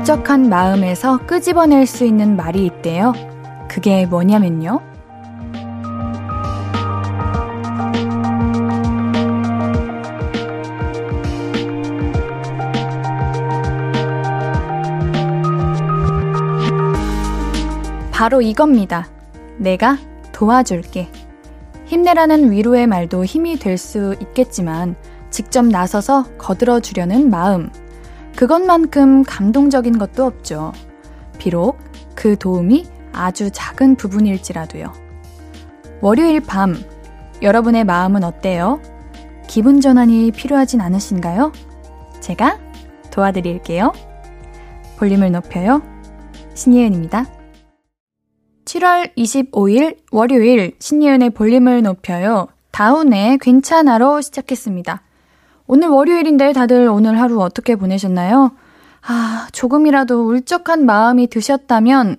울적한 마음에서 끄집어낼 수 있는 말이 있대요. 그게 뭐냐면요. 바로 이겁니다. 내가 도와줄게. 힘내라는 위로의 말도 힘이 될 수 있겠지만 직접 나서서 거들어 주려는 마음. 그것만큼 감동적인 것도 없죠. 비록 그 도움이 아주 작은 부분일지라도요. 월요일 밤, 여러분의 마음은 어때요? 기분 전환이 필요하진 않으신가요? 제가 도와드릴게요. 볼륨을 높여요. 신예은입니다. 7월 25일 월요일 신예은의 볼륨을 높여요. 다운의 괜찮아로 시작했습니다. 오늘 월요일인데 다들 오늘 하루 어떻게 보내셨나요? 아, 조금이라도 울적한 마음이 드셨다면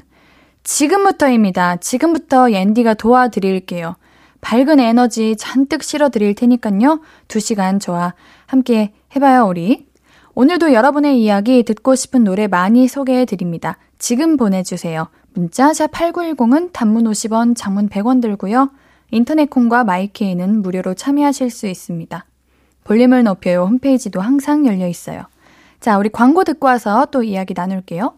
지금부터입니다. 지금부터 옌디가 도와드릴게요. 밝은 에너지 잔뜩 실어드릴 테니깐요. 2시간 저와 함께 해봐요, 우리. 오늘도 여러분의 이야기 듣고 싶은 노래 많이 소개해드립니다. 지금 보내주세요. 문자 샵 8910은 단문 50원, 장문 100원 들고요. 인터넷 콩과 마이케이는 무료로 참여하실 수 있습니다. 볼륨을 높여요 홈페이지도 항상 열려 있어요. 자, 우리 광고 듣고 와서 또 이야기 나눌게요.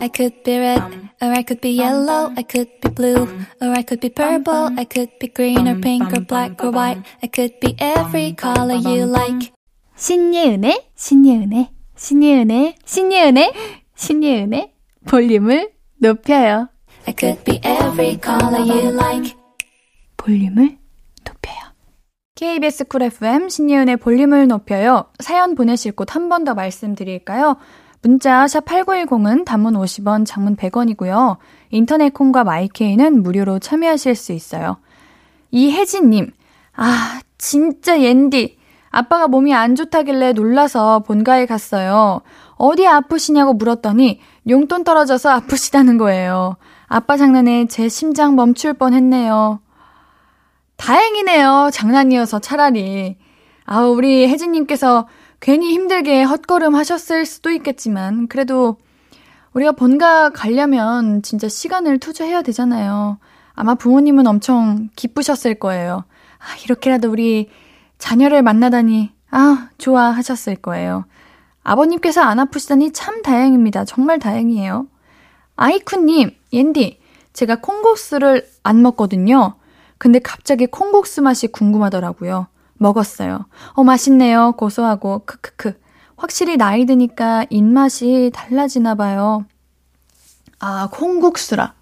I could be red, or I could be yellow, I could be blue, or I could be purple, I could be green or pink or black or white, I could be every color you like. 신예은의, 신예은의, 신예은의, 신예은의, 신예은의 볼륨을 높여요. I could be every color you like. 볼륨을 높여요. KBS 쿨 FM 신예은의 볼륨을 높여요. 사연 보내실 곳 한 번 더 말씀드릴까요? 문자 샵 8910은 단문 50원, 장문 100원이고요. 인터넷 콩과 마이케이는 무료로 참여하실 수 있어요. 이혜진 님, 아, 진짜 옌디. 아빠가 몸이 안 좋다길래 놀라서 본가에 갔어요. 어디 아프시냐고 물었더니 용돈 떨어져서 아프시다는 거예요. 아빠 장난에 제 심장 멈출 뻔 했네요. 다행이네요. 장난이어서 차라리. 아우, 우리 혜진님께서 괜히 힘들게 헛걸음 하셨을 수도 있겠지만, 그래도 우리가 본가 가려면 진짜 시간을 투자해야 되잖아요. 아마 부모님은 엄청 기쁘셨을 거예요. 아, 이렇게라도 우리 자녀를 만나다니, 아, 좋아 하셨을 거예요. 아버님께서 안 아프시다니 참 다행입니다. 정말 다행이에요. 아이쿠님, 옌디, 제가 콩국수를 안 먹거든요. 근데 갑자기 콩국수 맛이 궁금하더라고요. 먹었어요. 어, 맛있네요. 고소하고, 크크크. 확실히 나이 드니까 입맛이 달라지나 봐요. 아, 콩국수라.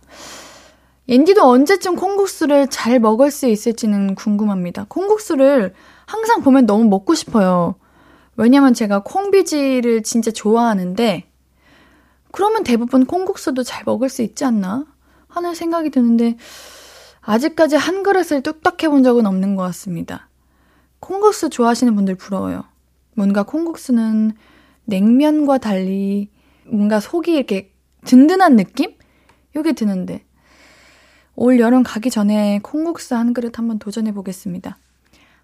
앤디도 언제쯤 콩국수를 잘 먹을 수 있을지는 궁금합니다. 콩국수를 항상 보면 너무 먹고 싶어요. 왜냐면 제가 콩비지를 진짜 좋아하는데, 그러면 대부분 콩국수도 잘 먹을 수 있지 않나? 하는 생각이 드는데, 아직까지 한 그릇을 뚝딱 해본 적은 없는 것 같습니다. 콩국수 좋아하시는 분들 부러워요. 뭔가 콩국수는 냉면과 달리 뭔가 속이 이렇게 든든한 느낌? 요게 드는데. 올 여름 가기 전에 콩국수 한 그릇 한번 도전해 보겠습니다.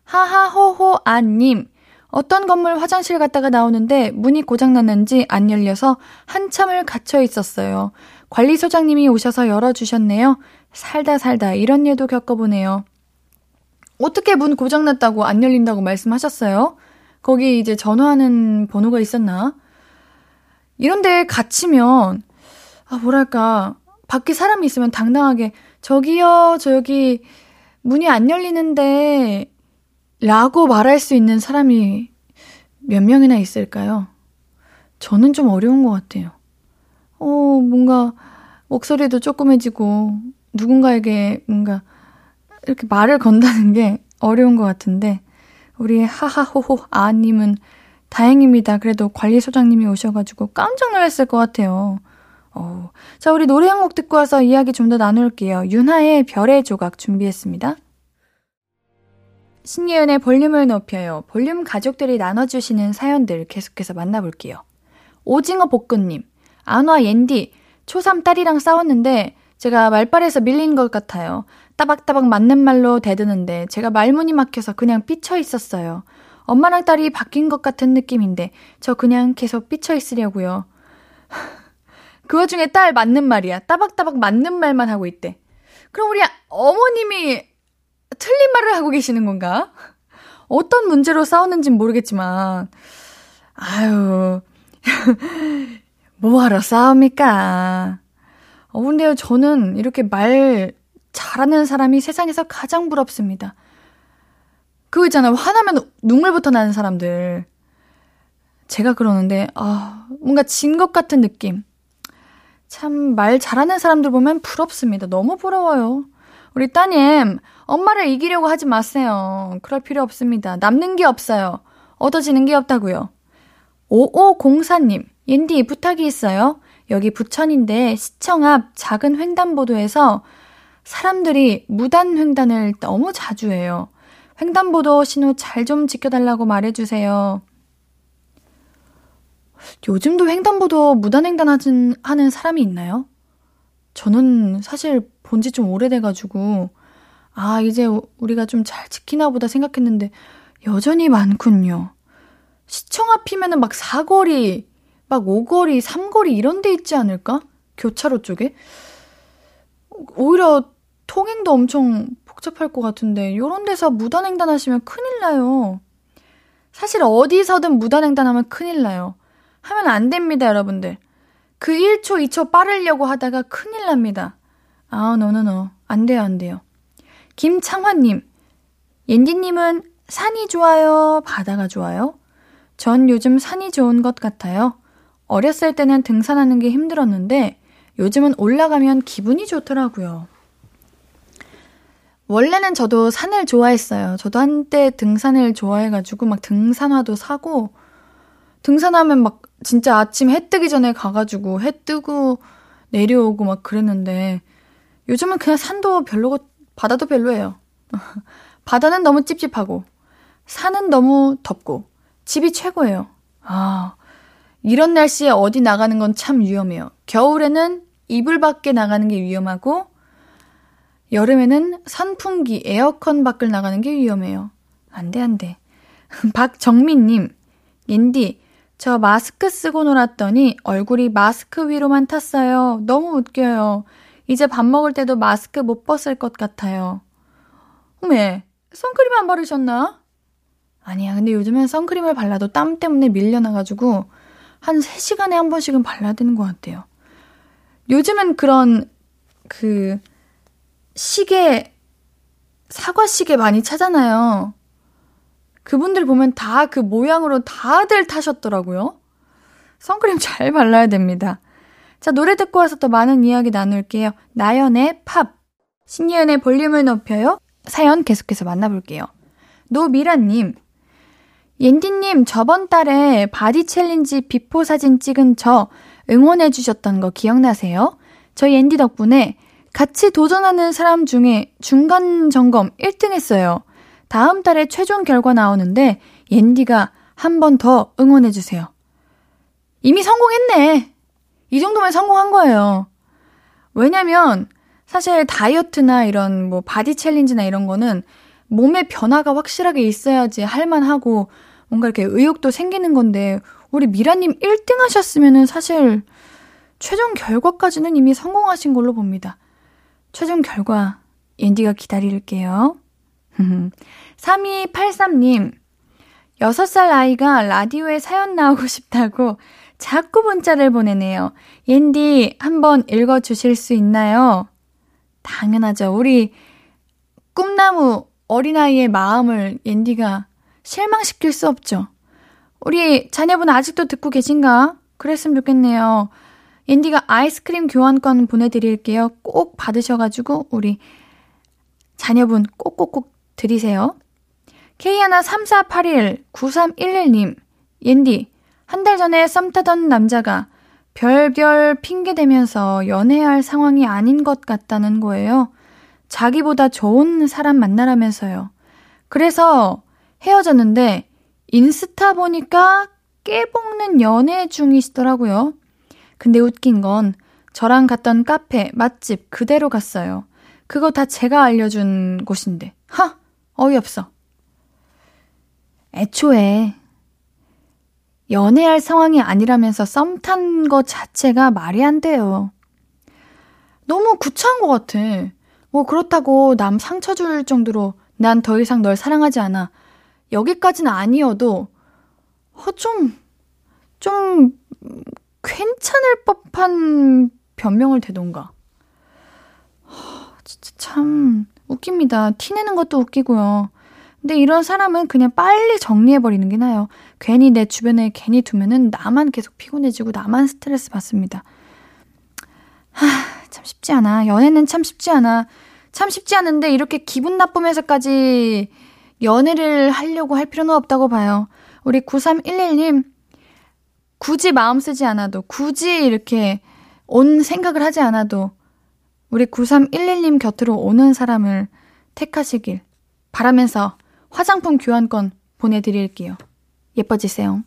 하하호호 아님. 어떤 건물 화장실 갔다가 나오는데 문이 고장났는지 안 열려서 한참을 갇혀 있었어요. 관리소장님이 오셔서 열어주셨네요. 살다 살다 이런 일도 겪어보네요. 어떻게 문 고장났다고 안 열린다고 말씀하셨어요? 거기 이제 전화하는 번호가 있었나? 이런데 갇히면, 아, 뭐랄까, 밖에 사람이 있으면 당당하게, 저기요, 저 여기 문이 안 열리는데, 라고 말할 수 있는 사람이 몇 명이나 있을까요? 저는 좀 어려운 것 같아요. 어, 뭔가, 목소리도 조그매지고, 누군가에게 뭔가 이렇게 말을 건다는 게 어려운 것 같은데, 우리 하하호호 아님은 다행입니다. 그래도 관리소장님이 오셔가지고 깜짝 놀랐을 것 같아요. 어. 자, 우리 노래 한 곡 듣고 와서 이야기 좀 더 나눌게요. 윤하의 별의 조각 준비했습니다. 신예은의 볼륨을 높여요. 볼륨 가족들이 나눠주시는 사연들 계속해서 만나볼게요. 오징어 볶음님, 안화 옌디, 초3 딸이랑 싸웠는데 제가 말빨에서 밀린 것 같아요. 따박따박 맞는 말로 대드는데 제가 말문이 막혀서 그냥 삐쳐 있었어요. 엄마랑 딸이 바뀐 것 같은 느낌인데 저 그냥 계속 삐쳐 있으려고요. 그 와중에 딸 맞는 말이야. 따박따박 맞는 말만 하고 있대. 그럼 우리 어머님이 틀린 말을 하고 계시는 건가? 어떤 문제로 싸웠는진 모르겠지만, 아유, 뭐하러 싸웁니까? 어, 근데요, 저는 이렇게 말 잘하는 사람이 세상에서 가장 부럽습니다. 그거 있잖아요. 화나면 눈물부터 나는 사람들. 제가 그러는데, 아, 뭔가 진 것 같은 느낌. 참, 말 잘하는 사람들 보면 부럽습니다. 너무 부러워요. 우리 따님, 엄마를 이기려고 하지 마세요. 그럴 필요 없습니다. 남는 게 없어요. 얻어지는 게 없다고요. 5504님, 옌디 부탁이 있어요. 여기 부천인데 시청 앞 작은 횡단보도에서 사람들이 무단 횡단을 너무 자주 해요. 횡단보도 신호 잘 좀 지켜달라고 말해주세요. 요즘도 횡단보도 무단 횡단하는 사람이 있나요? 저는 사실 본 지 좀 오래돼가지고, 아, 이제 우리가 좀 잘 지키나 보다 생각했는데, 여전히 많군요. 시청 앞이면은 막 사거리, 막 오거리, 삼거리 이런 데 있지 않을까? 교차로 쪽에? 오히려 통행도 엄청 복잡할 것 같은데, 요런 데서 무단횡단 하시면 큰일 나요. 사실 어디서든 무단횡단하면 큰일 나요. 하면 안 됩니다, 여러분들. 그 1초, 2초 빠르려고 하다가 큰일 납니다. 아, 노노노. 안 돼요, 안 돼요. 김창환님, 옌디님은 산이 좋아요? 바다가 좋아요? 전 요즘 산이 좋은 것 같아요. 어렸을 때는 등산하는 게 힘들었는데 요즘은 올라가면 기분이 좋더라고요. 원래는 저도 산을 좋아했어요. 저도 한때 등산을 좋아해가지고 막 등산화도 사고 등산하면 막 진짜 아침 해 뜨기 전에 가가지고 해 뜨고 내려오고 막 그랬는데 요즘은 그냥 산도 별로고 바다도 별로예요. 바다는 너무 찝찝하고 산은 너무 덥고 집이 최고예요. 아, 이런 날씨에 어디 나가는 건 참 위험해요. 겨울에는 이불 밖에 나가는 게 위험하고, 여름에는 선풍기, 에어컨 밖을 나가는 게 위험해요. 안 돼, 안 돼. 박정민님, 옌디, 저 마스크 쓰고 놀았더니 얼굴이 마스크 위로만 탔어요. 너무 웃겨요. 이제 밥 먹을 때도 마스크 못 벗을 것 같아요. 어메, 선크림 안 바르셨나? 아니야. 근데 요즘엔 선크림을 발라도 땀 때문에 밀려나가지고 한 3시간에 한 번씩은 발라야 되는 것 같아요. 요즘은 그런 그 시계, 사과 시계 많이 차잖아요. 그분들 보면 다 그 모양으로 다들 타셨더라고요. 선크림 잘 발라야 됩니다. 자, 노래 듣고 와서 또 많은 이야기 나눌게요. 나연의 팝. 신예은의 볼륨을 높여요. 사연 계속해서 만나볼게요. 노미라님. 옌디님, 저번 달에 body challenge before 사진 찍은 저 응원해주셨던 거 기억나세요? 저희 옌디 덕분에 같이 도전하는 사람 중에 중간 점검 1등 했어요. 다음 달에 최종 결과 나오는데 옌디가 한 번 더 응원해주세요. 이미 성공했네. 이 정도면 성공한 거예요. 왜냐면 사실 다이어트나 이런 뭐 body challenge나 이런 거는 몸의 변화가 확실하게 있어야지 할만하고 뭔가 이렇게 의욕도 생기는 건데 우리 미라님 1등 하셨으면은 사실 최종 결과까지는 이미 성공하신 걸로 봅니다. 최종 결과 옌디가 기다릴게요. 3283님 6살 아이가 라디오에 사연 나오고 싶다고 자꾸 문자를 보내네요. 옌디 한번 읽어 주실 수 있나요? 당연하죠. 우리 꿈나무 어린아이의 마음을 옌디가 실망시킬 수 없죠. 우리 자녀분 아직도 듣고 계신가? 그랬으면 좋겠네요. 옌디가 아이스크림 교환권 보내드릴게요. 꼭 받으셔가지고 우리 자녀분 꼭꼭꼭 드리세요. K13481-9311님, 옌디, 한 달 전에 썸 타던 남자가 별별 핑계 대면서 연애할 상황이 아닌 것 같다는 거예요. 자기보다 좋은 사람 만나라면서요. 그래서 헤어졌는데 인스타 보니까 깨볶는 연애 중이시더라고요. 근데 웃긴 건 저랑 갔던 카페, 맛집 그대로 갔어요. 그거 다 제가 알려준 곳인데. 하! 어이없어. 애초에 연애할 상황이 아니라면서 썸 탄 거 자체가 말이 안 돼요. 너무 구차한 것 같아. 뭐 그렇다고 남 상처 줄 정도로 난 더 이상 널 사랑하지 않아. 여기까지는 아니어도 어, 좀, 좀 괜찮을 법한 변명을 대던가. 진짜 참 웃깁니다. 티내는 것도 웃기고요. 근데 이런 사람은 그냥 빨리 정리해버리는 게 나아요. 괜히 내 주변에 괜히 두면은 나만 계속 피곤해지고 나만 스트레스 받습니다. 하, 참 쉽지 않아. 연애는 참 쉽지 않아. 참 쉽지 않은데 이렇게 기분 나쁘면서까지 연애를 하려고 할 필요는 없다고 봐요. 우리 9311님, 굳이 마음 쓰지 않아도, 굳이 이렇게 온 생각을 하지 않아도, 우리 9311님 곁으로 오는 사람을 택하시길 바라면서 화장품 교환권 보내드릴게요. 예뻐지세요.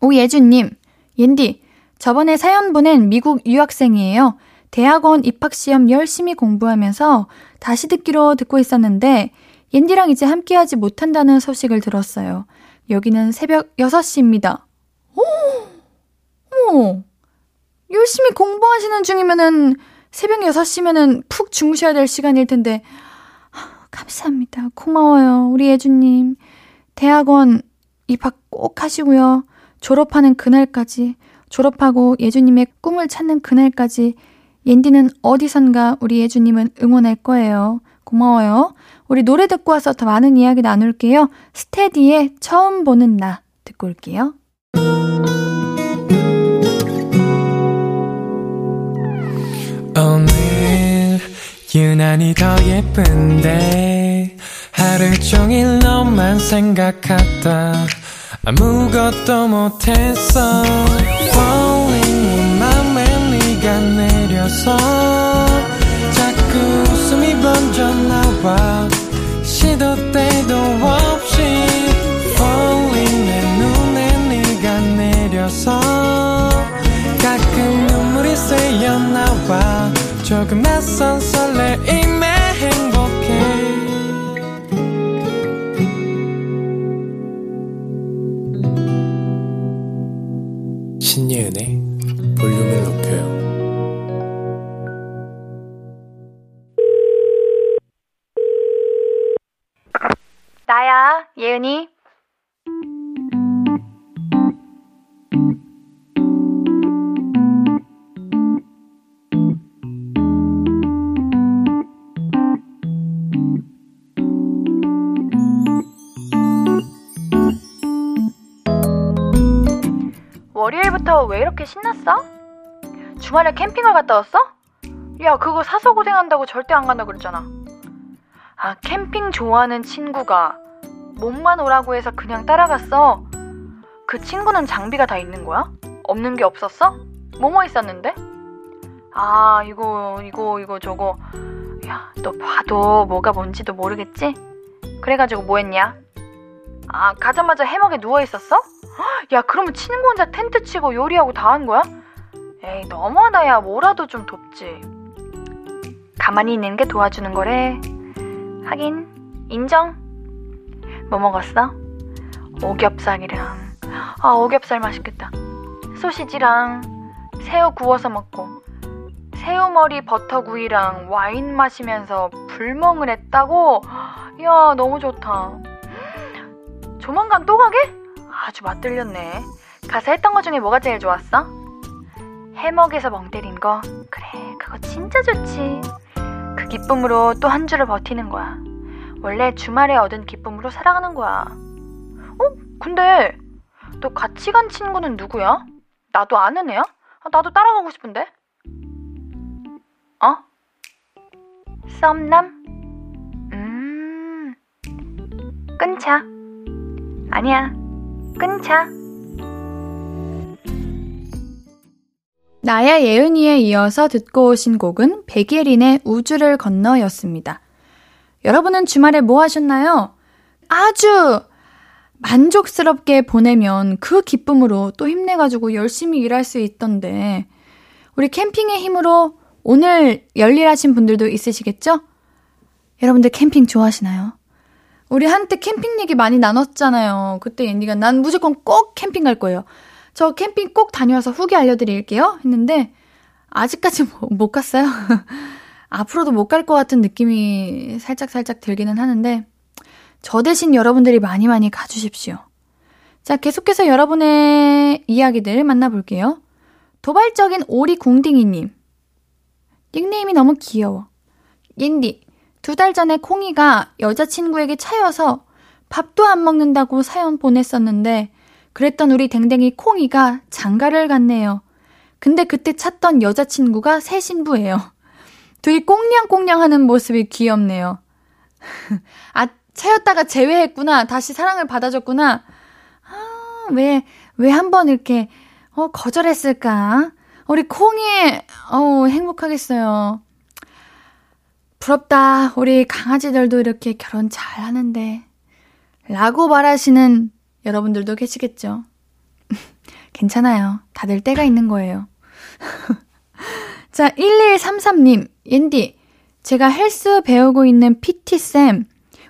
오예준님, 옌디, 저번에 사연 보낸 미국 유학생이에요. 대학원 입학시험 열심히 공부하면서 다시 듣기로 듣고 있었는데, 옌디랑 이제 함께하지 못한다는 소식을 들었어요. 여기는 새벽 6시입니다. 오! 어 열심히 공부하시는 중이면은 새벽 6시면은 푹 주무셔야 될 시간일 텐데. 감사합니다. 고마워요. 우리 예주님. 대학원 입학 꼭 하시고요. 졸업하는 그날까지, 졸업하고 예주님의 꿈을 찾는 그날까지 옌디는 어디선가 우리 예주님은 응원할 거예요. 고마워요. 우리 노래 듣고 와서 더 많은 이야기 나눌게요. 스테디의 처음 보는 나 듣고 올게요. 오늘 유난히 더 예쁜데 하루 종일 너만 생각하다 아무것도 못했어 Falling 맘에 네가 내려서 내려서 가끔 눈물이 새어 나와 조금 낯선 설레임에 행복해 신예은의 볼륨을 높여요 나야, 예은이. 신났어? 주말에 캠핑을 갔다 왔어? 야, 그거 사서 고생한다고 절대 안 간다 그랬잖아. 아, 캠핑 좋아하는 친구가 몸만 오라고 해서 그냥 따라갔어. 그 친구는 장비가 다 있는 거야? 없는 게 없었어? 뭐뭐 있었는데? 아, 이거, 이거, 이거, 저거. 야, 너 봐도 뭐가 뭔지도 모르겠지? 그래가지고 뭐 했냐? 아, 가자마자 해먹에 누워 있었어? 야, 그러면 친구 혼자 텐트 치고 요리하고 다 한 거야? 에이, 너무하다, 야. 뭐라도 좀 돕지. 가만히 있는 게 도와주는 거래. 하긴 인정. 뭐 먹었어? 오겹살이랑 아 오겹살 맛있겠다. 소시지랑 새우 구워서 먹고 새우머리 버터구이랑 와인 마시면서 불멍을 했다고? 이야 너무 좋다. 조만간 또 가게? 아주 맛들렸네. 가서 했던 거 중에 뭐가 제일 좋았어? 해먹에서 멍 때린 거? 그래 그거 진짜 좋지. 그 기쁨으로 또 한 주를 버티는 거야. 원래 주말에 얻은 기쁨으로 살아가는 거야. 어? 근데 너 같이 간 친구는 누구야? 나도 아는 애야? 아, 나도 따라가고 싶은데. 어? 썸남? 음. 끊자. 아니야. 끊자. 나야 예은이에 이어서 듣고 오신 곡은 백예린의 우주를 건너였습니다. 여러분은 주말에 뭐 하셨나요? 아주 만족스럽게 보내면 그 기쁨으로 또 힘내가지고 열심히 일할 수 있던데, 우리 캠핑의 힘으로 오늘 열일하신 분들도 있으시겠죠? 여러분들 캠핑 좋아하시나요? 우리 한때 캠핑 얘기 많이 나눴잖아요. 그때 앤디가 난 무조건 꼭 캠핑 갈 거예요. 저 캠핑 꼭 다녀와서 후기 알려드릴게요. 했는데, 아직까지 뭐, 못 갔어요. 앞으로도 못 갈 것 같은 느낌이 살짝살짝 살짝 들기는 하는데, 저 대신 여러분들이 많이 많이 가주십시오. 자, 계속해서 여러분의 이야기들 만나볼게요. 도발적인 오리 공딩이님. 닉네임이 너무 귀여워. 옌디, 두 달 전에 콩이가 여자친구에게 차여서 밥도 안 먹는다고 사연 보냈었는데, 그랬던 우리 댕댕이 콩이가 장가를 갔네요. 근데 그때 찾던 여자친구가 새 신부예요. 둘이 꽁냥꽁냥 하는 모습이 귀엽네요. 아, 차였다가 제외했구나. 다시 사랑을 받아줬구나. 아, 왜, 왜 한 번 이렇게, 어, 거절했을까? 우리 콩이, 어 행복하겠어요. 부럽다. 우리 강아지들도 이렇게 결혼 잘 하는데. 라고 말하시는 여러분들도 계시겠죠. 괜찮아요. 다들 때가 있는 거예요. 자, 1133님, 옌디. 제가 헬스 배우고 있는 PT쌤.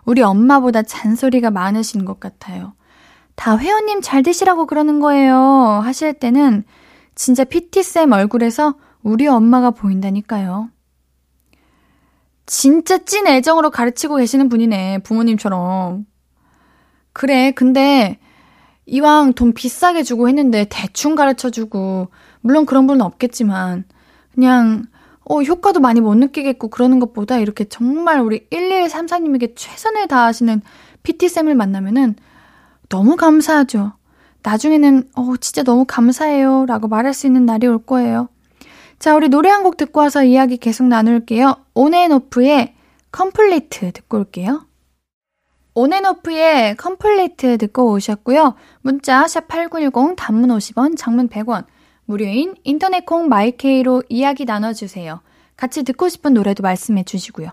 우리 엄마보다 잔소리가 많으신 것 같아요. 다 회원님 잘 되시라고 그러는 거예요. 하실 때는 진짜 PT쌤 얼굴에서 우리 엄마가 보인다니까요. 진짜 찐 애정으로 가르치고 계시는 분이네, 부모님처럼. 그래, 근데 이왕 돈 비싸게 주고 했는데 대충 가르쳐 주고, 물론 그런 분은 없겠지만, 그냥 어, 효과도 많이 못 느끼겠고 그러는 것보다 이렇게 정말 우리 1134님에게 최선을 다하시는 PT쌤을 만나면은 너무 감사하죠. 나중에는, 어, 진짜 너무 감사해요. 라고 말할 수 있는 날이 올 거예요. 자, 우리 노래 한 곡 듣고 와서 이야기 계속 나눌게요. 온앤오프의 Complete 듣고 올게요. 온앤오프의 Complete 듣고 오셨고요. 문자 샵8910 단문 50원, 장문 100원, 무료인 인터넷 콩 마이케이로 이야기 나눠주세요. 같이 듣고 싶은 노래도 말씀해 주시고요.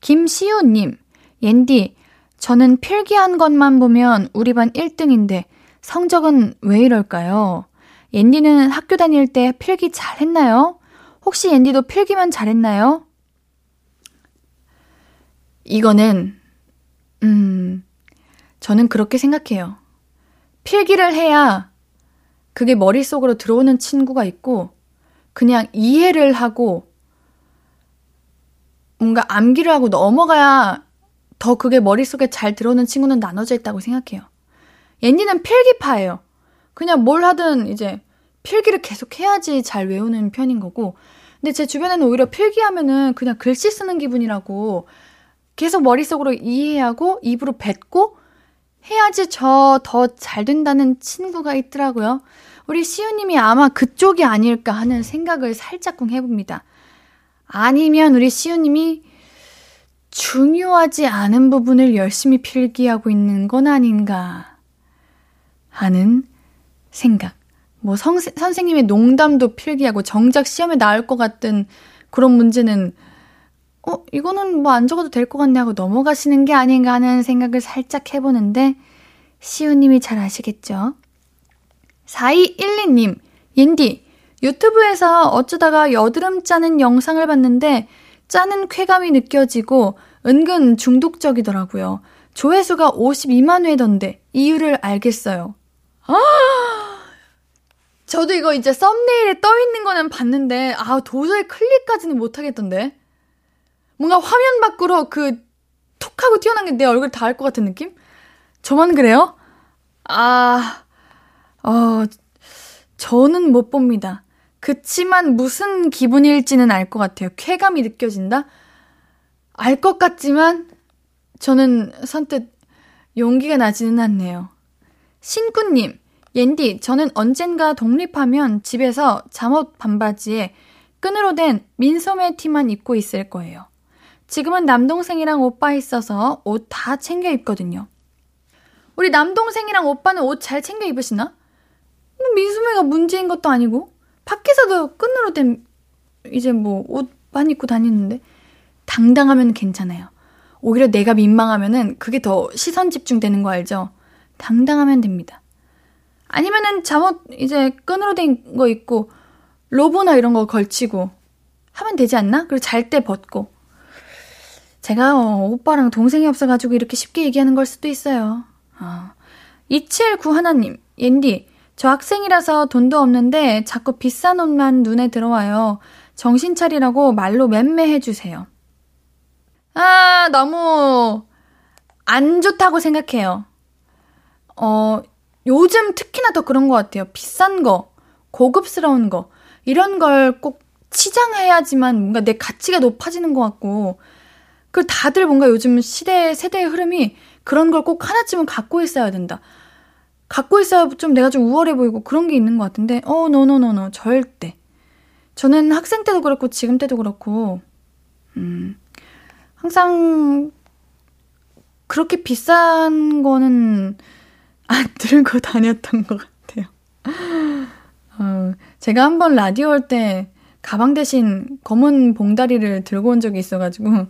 김시우님, 옌디, 저는 필기한 것만 보면 우리 반 1등인데 성적은 왜 이럴까요? 옌디는 학교 다닐 때 필기 잘 했나요? 혹시 옌디도 필기만 잘했나요? 이거는, 음, 저는 그렇게 생각해요. 필기를 해야 그게 머릿속으로 들어오는 친구가 있고, 그냥 이해를 하고, 뭔가 암기를 하고 넘어가야 더 그게 머릿속에 잘 들어오는 친구는 나눠져 있다고 생각해요. 옌디는 필기파예요. 그냥 뭘 하든 이제 필기를 계속 해야지 잘 외우는 편인 거고, 근데 제 주변에는 오히려 필기하면은 그냥 글씨 쓰는 기분이라고 계속 머릿속으로 이해하고 입으로 뱉고 해야지 저 더 잘 된다는 친구가 있더라고요. 우리 시우님이 아마 그쪽이 아닐까 하는 생각을 살짝쿵 해봅니다. 아니면 우리 시우님이 중요하지 않은 부분을 열심히 필기하고 있는 건 아닌가 하는 생각. 뭐 성, 선생님의 농담도 필기하고 정작 시험에 나올 것 같은 그런 문제는 어, 이거는 뭐 안 적어도 될 것 같네 하고 넘어가시는 게 아닌가 하는 생각을 살짝 해보는데 시우님이 잘 아시겠죠? 4212님, 옌디, 유튜브에서 어쩌다가 여드름 짜는 영상을 봤는데 짜는 쾌감이 느껴지고 은근 중독적이더라고요. 조회수가 52만 회던데 이유를 알겠어요. 아! 저도 이거 이제 썸네일에 떠 있는 거는 봤는데 아 도저히 클릭까지는 못 하겠던데. 뭔가 화면 밖으로 그톡 하고 튀어나온 게 내 얼굴 닿을 것 같은 느낌? 저만 그래요? 아, 어, 저는 못 봅니다. 그치만 무슨 기분일지는 알 것 같아요. 쾌감이 느껴진다? 알 것 같지만 저는 선뜻 용기가 나지는 않네요. 신구님, 옌디, 저는 언젠가 독립하면 집에서 잠옷 반바지에 끈으로 된 민소매 티만 입고 있을 거예요. 지금은 남동생이랑 오빠 있어서 옷 다 챙겨 입거든요. 우리 남동생이랑 오빠는 옷 잘 챙겨 입으시나? 뭐 민소매가 문제인 것도 아니고 밖에서도 끈으로 된 이제 뭐 옷만 입고 다니는데 당당하면 괜찮아요. 오히려 내가 민망하면은 그게 더 시선 집중되는 거 알죠? 당당하면 됩니다. 아니면은 잠옷 이제 끈으로 된 거 입고 로보나 이런 거 걸치고 하면 되지 않나? 그리고 잘 때 벗고. 제가 어, 오빠랑 동생이 없어가지고 이렇게 쉽게 얘기하는 걸 수도 있어요. 어. 279 하나님, 옌디, 저 학생이라서 돈도 없는데 자꾸 비싼 옷만 눈에 들어와요. 정신 차리라고 말로 맴매해주세요. 아, 너무 안 좋다고 생각해요. 어, 요즘 특히나 더 그런 것 같아요. 비싼 거, 고급스러운 거, 이런 걸 꼭 치장해야지만 뭔가 내 가치가 높아지는 것 같고, 그 다들 뭔가 요즘 시대, 세대의 흐름이 그런 걸 꼭 하나쯤은 갖고 있어야 된다. 갖고 있어야 좀 내가 좀 우월해 보이고 그런 게 있는 것 같은데, 어, no no no no, 절대. 저는 학생 때도 그렇고, 지금 때도 그렇고, 음, 항상 그렇게 비싼 거는 안 들고 다녔던 것 같아요. 어, 제가 한번 라디오 할 때 가방 대신 검은 봉다리를 들고 온 적이 있어가지고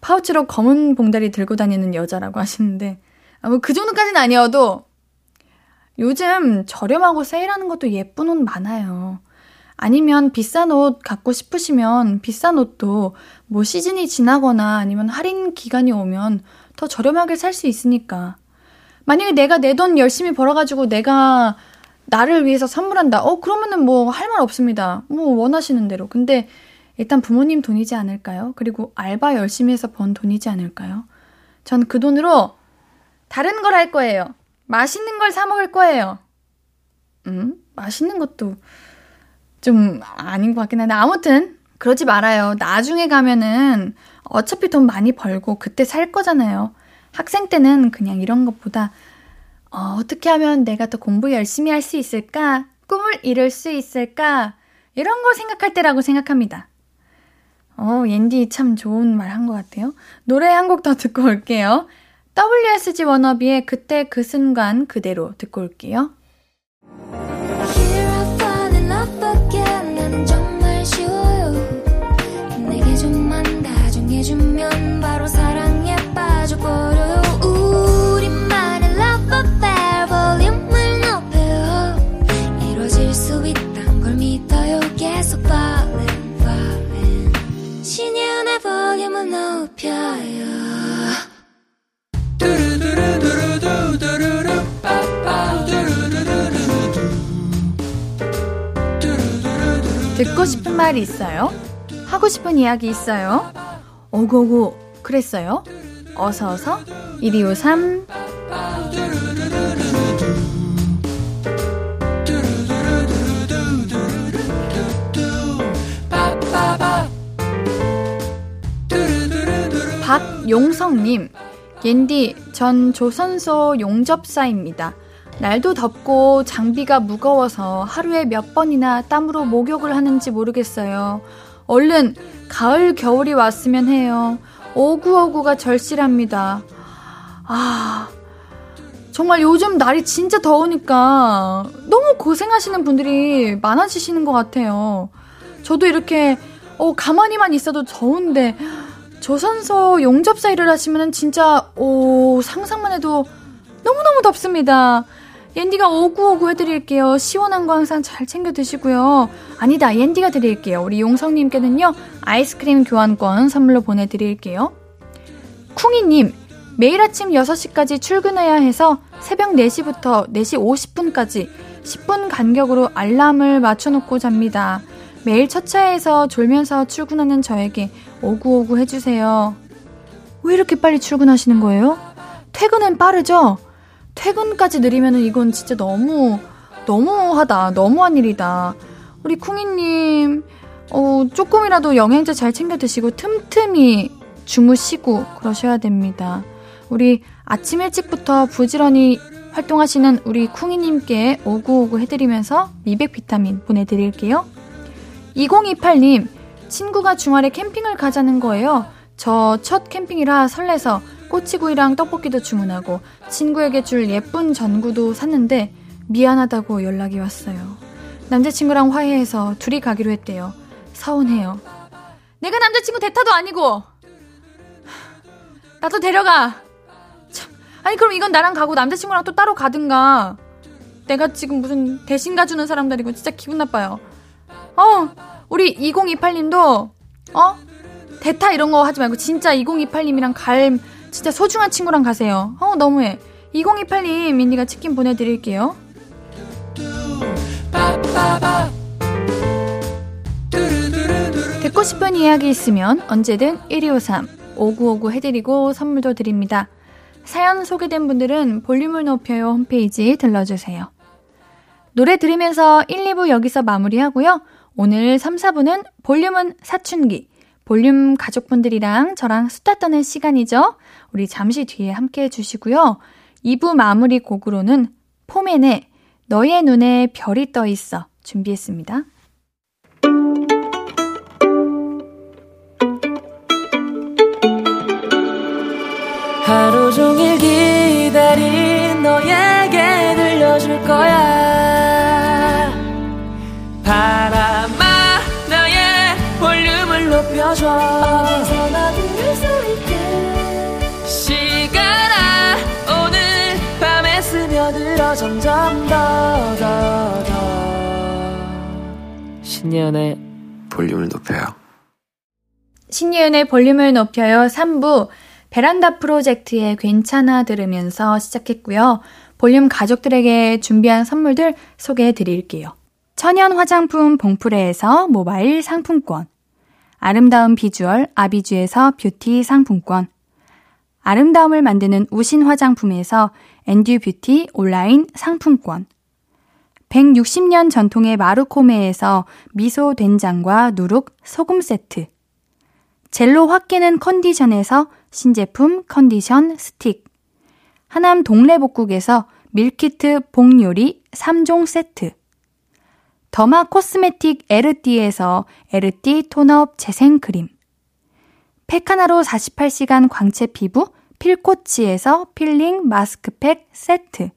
파우치로 검은 봉다리 들고 다니는 여자라고 하시는데 아, 뭐그 정도까지는 아니어도 요즘 저렴하고 세일하는 것도 예쁜 옷 많아요. 아니면 비싼 옷 갖고 싶으시면 비싼 옷도 뭐 시즌이 지나거나 아니면 할인 기간이 오면 더 저렴하게 살 수 있으니까. 만약에 내가 내 돈 열심히 벌어가지고 내가 나를 위해서 선물한다. 어, 그러면은 뭐 할 말 없습니다. 뭐 원하시는 대로. 근데 일단 부모님 돈이지 않을까요? 그리고 알바 열심히 해서 번 돈이지 않을까요? 전 그 돈으로 다른 걸 할 거예요. 맛있는 걸 사 먹을 거예요. 음? 맛있는 것도 좀 아닌 것 같긴 한데. 아무튼, 그러지 말아요. 나중에 가면은 어차피 돈 많이 벌고 그때 살 거잖아요. 학생 때는 그냥 이런 것보다 어, 어떻게 하면 내가 더 공부 열심히 할 수 있을까? 꿈을 이룰 수 있을까? 이런 거 생각할 때라고 생각합니다. 어, 옌디 참 좋은 말 한 것 같아요. 노래 한 곡 더 듣고 올게요. WSG 워너비의 그때 그 순간 그대로 듣고 올게요. 해주면 falling falling 신예은의 볼륨을 높여요 듣고 싶은 말이 있어요? 하고 싶은 이야기 있어요? 오고고 그랬어요? 어서어서 1253 박용성님 옌디 전 조선소 용접사입니다. 날도 덥고 장비가 무거워서 하루에 몇 번이나 땀으로 목욕을 하는지 모르겠어요. 얼른 가을, 겨울이 왔으면 해요. 오구오구가 절실합니다. 아, 정말 요즘 날이 진짜 더우니까 너무 고생하시는 분들이 많아지시는 것 같아요. 저도 이렇게, 어, 가만히만 있어도 더운데, 조선소 용접사 일을 하시면 진짜, 오, 상상만 해도 너무너무 덥습니다. 옌디가 오구오구 해드릴게요. 시원한 거 항상 잘 챙겨 드시고요. 아니다, 옌디가 드릴게요. 우리 용성님께는요, 아이스크림 교환권 선물로 보내드릴게요. 쿵이님, 매일 아침 6시까지 출근해야 해서 새벽 4시부터 4시 50분까지 10분 간격으로 알람을 맞춰놓고 잡니다. 매일 첫 차에서 졸면서 출근하는 저에게 오구오구 해주세요. 왜 이렇게 빨리 출근하시는 거예요? 퇴근은 빠르죠? 퇴근까지 느리면은 이건 진짜 너무, 너무하다. 너무한 일이다. 우리 쿵이님, 어, 조금이라도 영양제 잘 챙겨 드시고 틈틈이 주무시고 그러셔야 됩니다. 우리 아침 일찍부터 부지런히 활동하시는 우리 쿵이님께 오구오구 해드리면서 미백 비타민 보내드릴게요. 2028님, 친구가 주말에 캠핑을 가자는 거예요. 저 첫 캠핑이라 설레서 꼬치구이랑 떡볶이도 주문하고 친구에게 줄 예쁜 전구도 샀는데 미안하다고 연락이 왔어요. 남자친구랑 화해해서 둘이 가기로 했대요. 서운해요. 내가 남자친구 대타도 아니고 나도 데려가. 참. 아니 그럼 이건 나랑 가고 남자친구랑 또 따로 가든가. 내가 지금 무슨 대신 가주는 사람들이고 진짜 기분 나빠요. 어, 우리 2028님도 어? 대타 이런 거 하지 말고 진짜 2028님이랑 갈 진짜 소중한 친구랑 가세요. 어, 너무해. 2028님, 민니가 치킨 보내드릴게요. 듣고 싶은 이야기 있으면 언제든 1253 5959 해드리고 선물도 드립니다. 사연 소개된 분들은 볼륨을 높여요 홈페이지 들러주세요. 노래 들으면서 1, 2부 여기서 마무리하고요. 오늘 3, 4부는 볼륨은 사춘기, 볼륨 가족분들이랑 저랑 수다 떠는 시간이죠. 우리 잠시 뒤에 함께 해주시고요. 2부 마무리 곡으로는 포맨의 너의 눈에 별이 떠 있어 준비했습니다. 높여줘 어디서나 들을 수 있게 시간아 오늘 밤에 스며들어 점점 더 더 더 신예은의 볼륨을 높여요. 신예은의 볼륨을 높여요 3부 베란다 프로젝트의 괜찮아 들으면서 시작했고요. 볼륨 가족들에게 준비한 선물들 소개해 드릴게요. 천연 화장품 봉프레에서 모바일 상품권. 아름다운 비주얼 아비주에서 뷰티 상품권. 아름다움을 만드는 우신 화장품에서 엔듀 뷰티 온라인 상품권. 160년 전통의 마루코메에서 미소 된장과 누룩 소금 세트. 젤로 확 깨는 컨디션에서 신제품 컨디션 스틱. 하남 동래복국에서 밀키트 복요리 3종 세트. derma cosmetic 에르띠에서 에르띠 tone up 재생 크림. 팩하나로 48시간 광채 피부 필코치에서 필링 마스크팩 세트.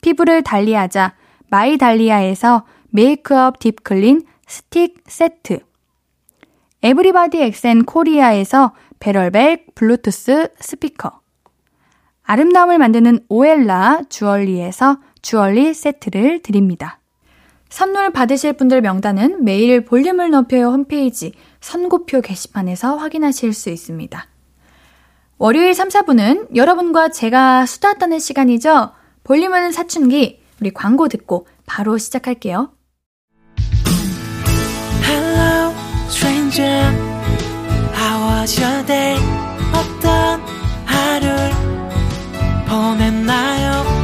피부를 달리하자 마이달리아에서 메이크업 deep clean 스틱 세트. 에브리바디 엑센 코리아에서 barrel bag 블루투스 스피커. 아름다움을 만드는 오엘라 주얼리에서 주얼리 세트를 드립니다. 선물 받으실 분들 명단은 매일 볼륨을 높여요 홈페이지 선고표 게시판에서 확인하실 수 있습니다. 월요일 3, 4분은 여러분과 제가 수다 떠는 시간이죠. 볼륨은 사춘기. 우리 광고 듣고 바로 시작할게요. Hello, stranger. How was your day? 어떤 하루를 보냈나요?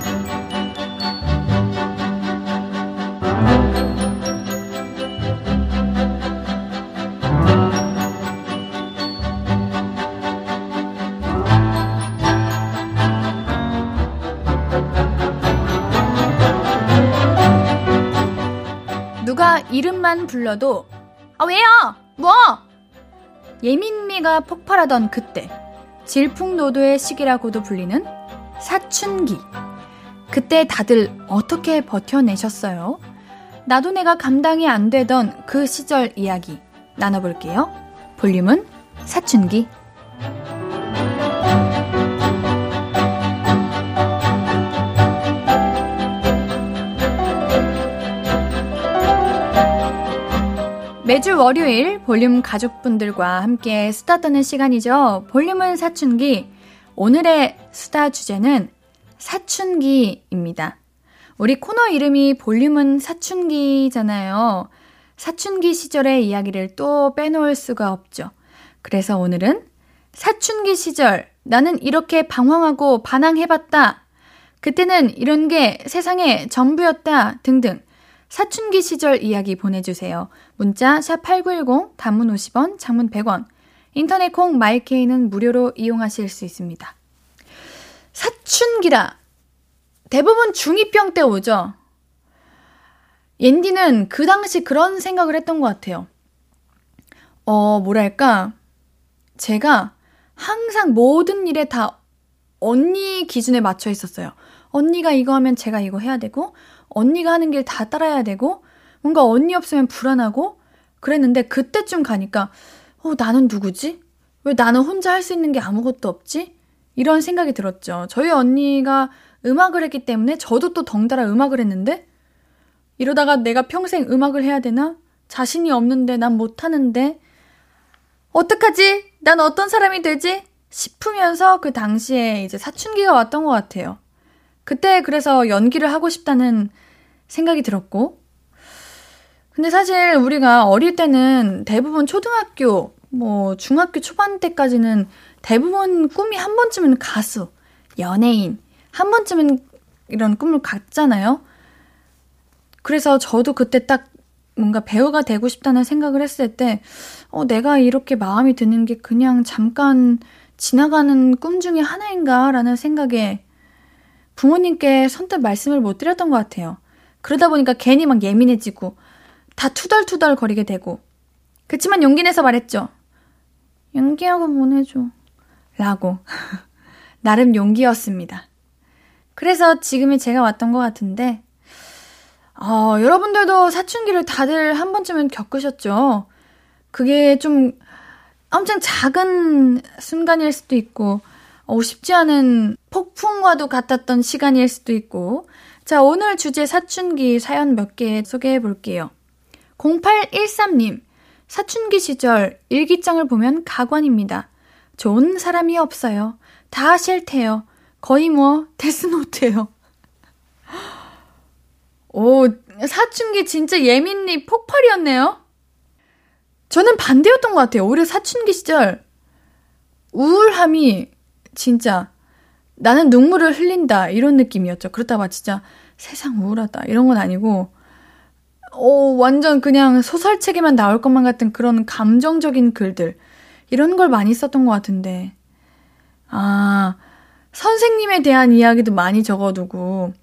이름만 불러도 아 왜요? 뭐? 예민미가 폭발하던 그때 질풍노도의 시기라고도 불리는 사춘기 그때 다들 어떻게 버텨내셨어요? 나도 내가 감당이 안 되던 그 시절 이야기 나눠볼게요. 볼륨은 사춘기 매주 월요일 볼륨 가족분들과 함께 수다 떠는 시간이죠. 볼륨은 사춘기. 오늘의 수다 주제는 사춘기입니다. 우리 코너 이름이 볼륨은 사춘기잖아요. 사춘기 시절의 이야기를 또 빼놓을 수가 없죠. 그래서 오늘은 사춘기 시절 나는 이렇게 방황하고 반항해봤다. 그때는 이런 게 세상의 전부였다. 등등. 사춘기 시절 이야기 보내주세요. 문자 샵8910 단문 50원, 장문 100원. 인터넷 콩 마이케이는 무료로 이용하실 수 있습니다. 사춘기라. 대부분 중2병 때 오죠. 옌디는 그 당시 그런 생각을 했던 것 같아요. 어, 뭐랄까. 제가 항상 모든 일에 다 언니 기준에 맞춰 있었어요. 언니가 이거 하면 제가 이거 해야 되고, 언니가 하는 길 다 따라야 되고, 뭔가 언니 없으면 불안하고, 그랬는데 그때쯤 가니까, 어, 나는 누구지? 왜 나는 혼자 할 수 있는 게 아무것도 없지? 이런 생각이 들었죠. 저희 언니가 음악을 했기 때문에 저도 또 덩달아 음악을 했는데, 이러다가 내가 평생 음악을 해야 되나? 자신이 없는데, 난 못하는데, 어떡하지? 난 어떤 사람이 되지? 싶으면서 그 당시에 이제 사춘기가 왔던 것 같아요. 그때 그래서 연기를 하고 싶다는 생각이 들었고, 근데 사실 우리가 어릴 때는 대부분 초등학교, 뭐 중학교 초반 때까지는 대부분 꿈이 한 번쯤은 가수, 연예인, 한 번쯤은 이런 꿈을 갖잖아요. 그래서 저도 그때 딱 뭔가 배우가 되고 싶다는 생각을 했을 때, 어, 내가 이렇게 마음이 드는 게 그냥 잠깐 지나가는 꿈 중에 하나인가라는 생각에 부모님께 선뜻 말씀을 못 드렸던 것 같아요. 그러다 보니까 괜히 막 예민해지고, 다 투덜투덜 거리게 되고. 그치만 용기 내서 말했죠. 연기하고 보내줘. 라고. 나름 용기였습니다. 그래서 지금이 제가 왔던 것 같은데, 어, 여러분들도 사춘기를 다들 한 번쯤은 겪으셨죠? 그게 좀 엄청 작은 순간일 수도 있고, 어, 쉽지 않은 폭풍과도 같았던 시간일 수도 있고, 자, 오늘 주제 사춘기 사연 몇 개 소개해 볼게요. 0813님, 사춘기 시절 일기장을 보면 가관입니다. 좋은 사람이 없어요. 다 싫대요. 거의 뭐, 데스노트예요. 오, 사춘기 진짜 예민리 폭발이었네요? 저는 반대였던 것 같아요. 오히려 사춘기 시절 우울함이 진짜 나는 눈물을 흘린다 이런 느낌이었죠. 그렇다고 진짜 세상 우울하다 이런 건 아니고 어, 완전 그냥 소설책에만 나올 것만 같은 그런 감정적인 글들 이런 걸 많이 썼던 것 같은데 아 선생님에 대한 이야기도 많이 적어두고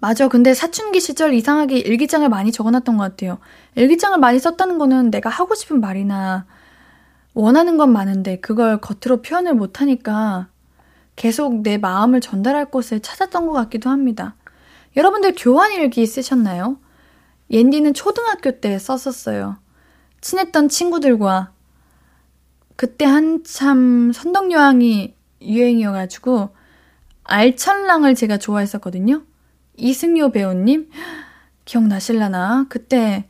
맞아. 근데 사춘기 시절 이상하게 일기장을 많이 적어놨던 것 같아요. 일기장을 많이 썼다는 거는 내가 하고 싶은 말이나 원하는 건 많은데 그걸 겉으로 표현을 못하니까 계속 내 마음을 전달할 곳을 찾았던 것 같기도 합니다. 여러분들 교환일기 쓰셨나요? 옌디는 초등학교 때 썼었어요. 친했던 친구들과 그때 한참 선덕여왕이 유행이어가지고 알천랑을 제가 좋아했었거든요. 이승효 배우님 기억나실라나? 그때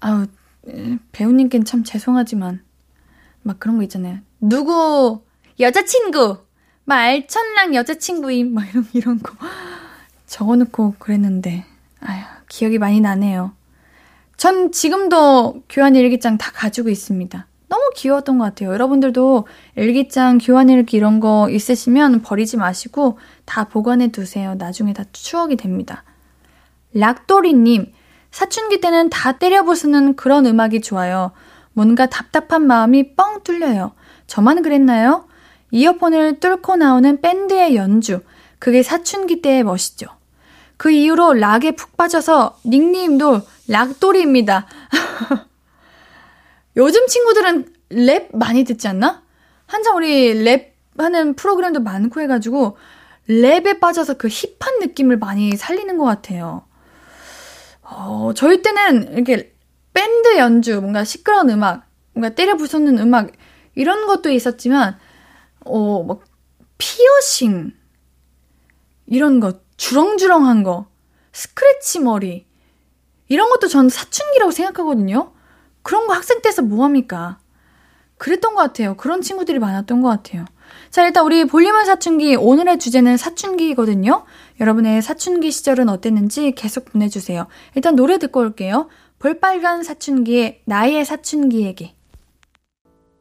아우 배우님께는 참 죄송하지만 막 그런 거 있잖아요. 누구 여자친구 말천랑 여자친구임 막 이런 이런 거 적어놓고 그랬는데 아휴 기억이 많이 나네요. 전 지금도 교환 일기장 다 가지고 있습니다. 너무 귀여웠던 것 같아요. 여러분들도 일기장, 교환일기 이런 거 있으시면 버리지 마시고 다 보관해 두세요. 나중에 다 추억이 됩니다. 락도리님, 사춘기 때는 다 때려 부수는 그런 음악이 좋아요. 뭔가 답답한 마음이 뻥 뚫려요. 저만 그랬나요? 이어폰을 뚫고 나오는 밴드의 연주. 그게 사춘기 때의 멋이죠. 그 이후로 락에 푹 빠져서 닉네임도 락도리입니다. 요즘 친구들은 랩 많이 듣지 않나? 한참 우리 랩 하는 프로그램도 많고 해가지고 랩에 빠져서 그 힙한 느낌을 많이 살리는 것 같아요. 어, 저희 때는 이렇게 밴드 연주, 뭔가 시끄러운 음악, 뭔가 때려 부수는 음악, 이런 것도 있었지만, 어, 막, 피어싱, 이런 거, 주렁주렁한 거, 스크래치 머리, 이런 것도 전 사춘기라고 생각하거든요. 그런 거 학생 때서 뭐합니까? 그랬던 것 같아요. 그런 친구들이 많았던 것 같아요. 자, 일단 우리 볼륨은 사춘기, 오늘의 주제는 사춘기거든요. 여러분의 사춘기 시절은 어땠는지 계속 보내주세요. 일단 노래 듣고 올게요. 볼빨간 사춘기의 나의 사춘기 얘기.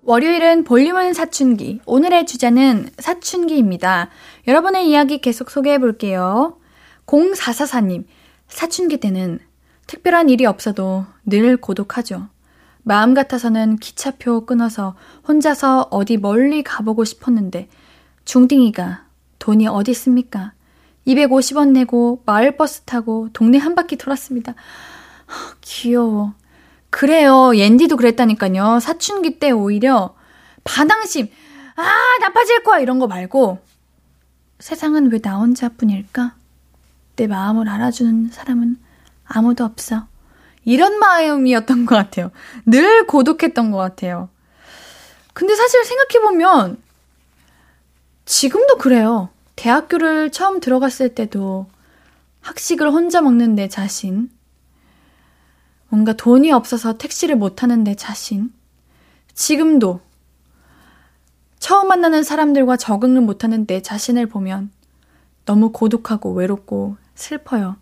월요일은 볼륨은 사춘기. 오늘의 주제는 사춘기입니다. 여러분의 이야기 계속 소개해 볼게요. 0444님, 사춘기 때는 특별한 일이 없어도 늘 고독하죠. 마음 같아서는 기차표 끊어서 혼자서 어디 멀리 가보고 싶었는데 중딩이가 돈이 어디 있습니까? 250원 내고 마을버스 타고 동네 한 바퀴 돌았습니다. 귀여워. 그래요. 옌디도 그랬다니까요. 사춘기 때 오히려 반항심, 아, 나빠질 거야! 이런 거 말고, 세상은 왜 나 혼자뿐일까? 내 마음을 알아주는 사람은 아무도 없어. 이런 마음이었던 것 같아요. 늘 고독했던 것 같아요. 근데 사실 생각해보면, 지금도 그래요. 대학교를 처음 들어갔을 때도 학식을 혼자 먹는 내 자신, 뭔가 돈이 없어서 택시를 못 타는 내 자신, 지금도 만나는 사람들과 적응을 못하는 내 자신을 보면 너무 고독하고 외롭고 슬퍼요.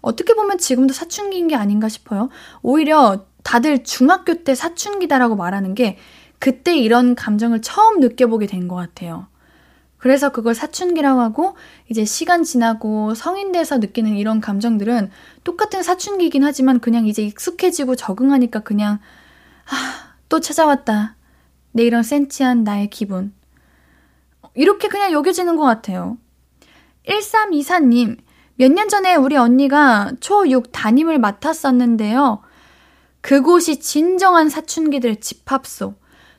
어떻게 보면 지금도 사춘기인 게 아닌가 싶어요. 오히려 다들 중학교 때 사춘기다라고 말하는 게 그때 이런 감정을 처음 느껴보게 된 것 같아요. 그래서 그걸 사춘기라고 하고 이제 시간 지나고 성인 돼서 느끼는 이런 감정들은 똑같은 사춘기이긴 하지만 그냥 이제 익숙해지고 적응하니까 그냥 아, 또 찾아왔다. 내 이런 센치한 나의 기분. 이렇게 그냥 여겨지는 것 같아요. 1324님, 몇 년 전에 우리 언니가 초6 담임을 맡았었는데요. 그곳이 진정한 사춘기들 집합소.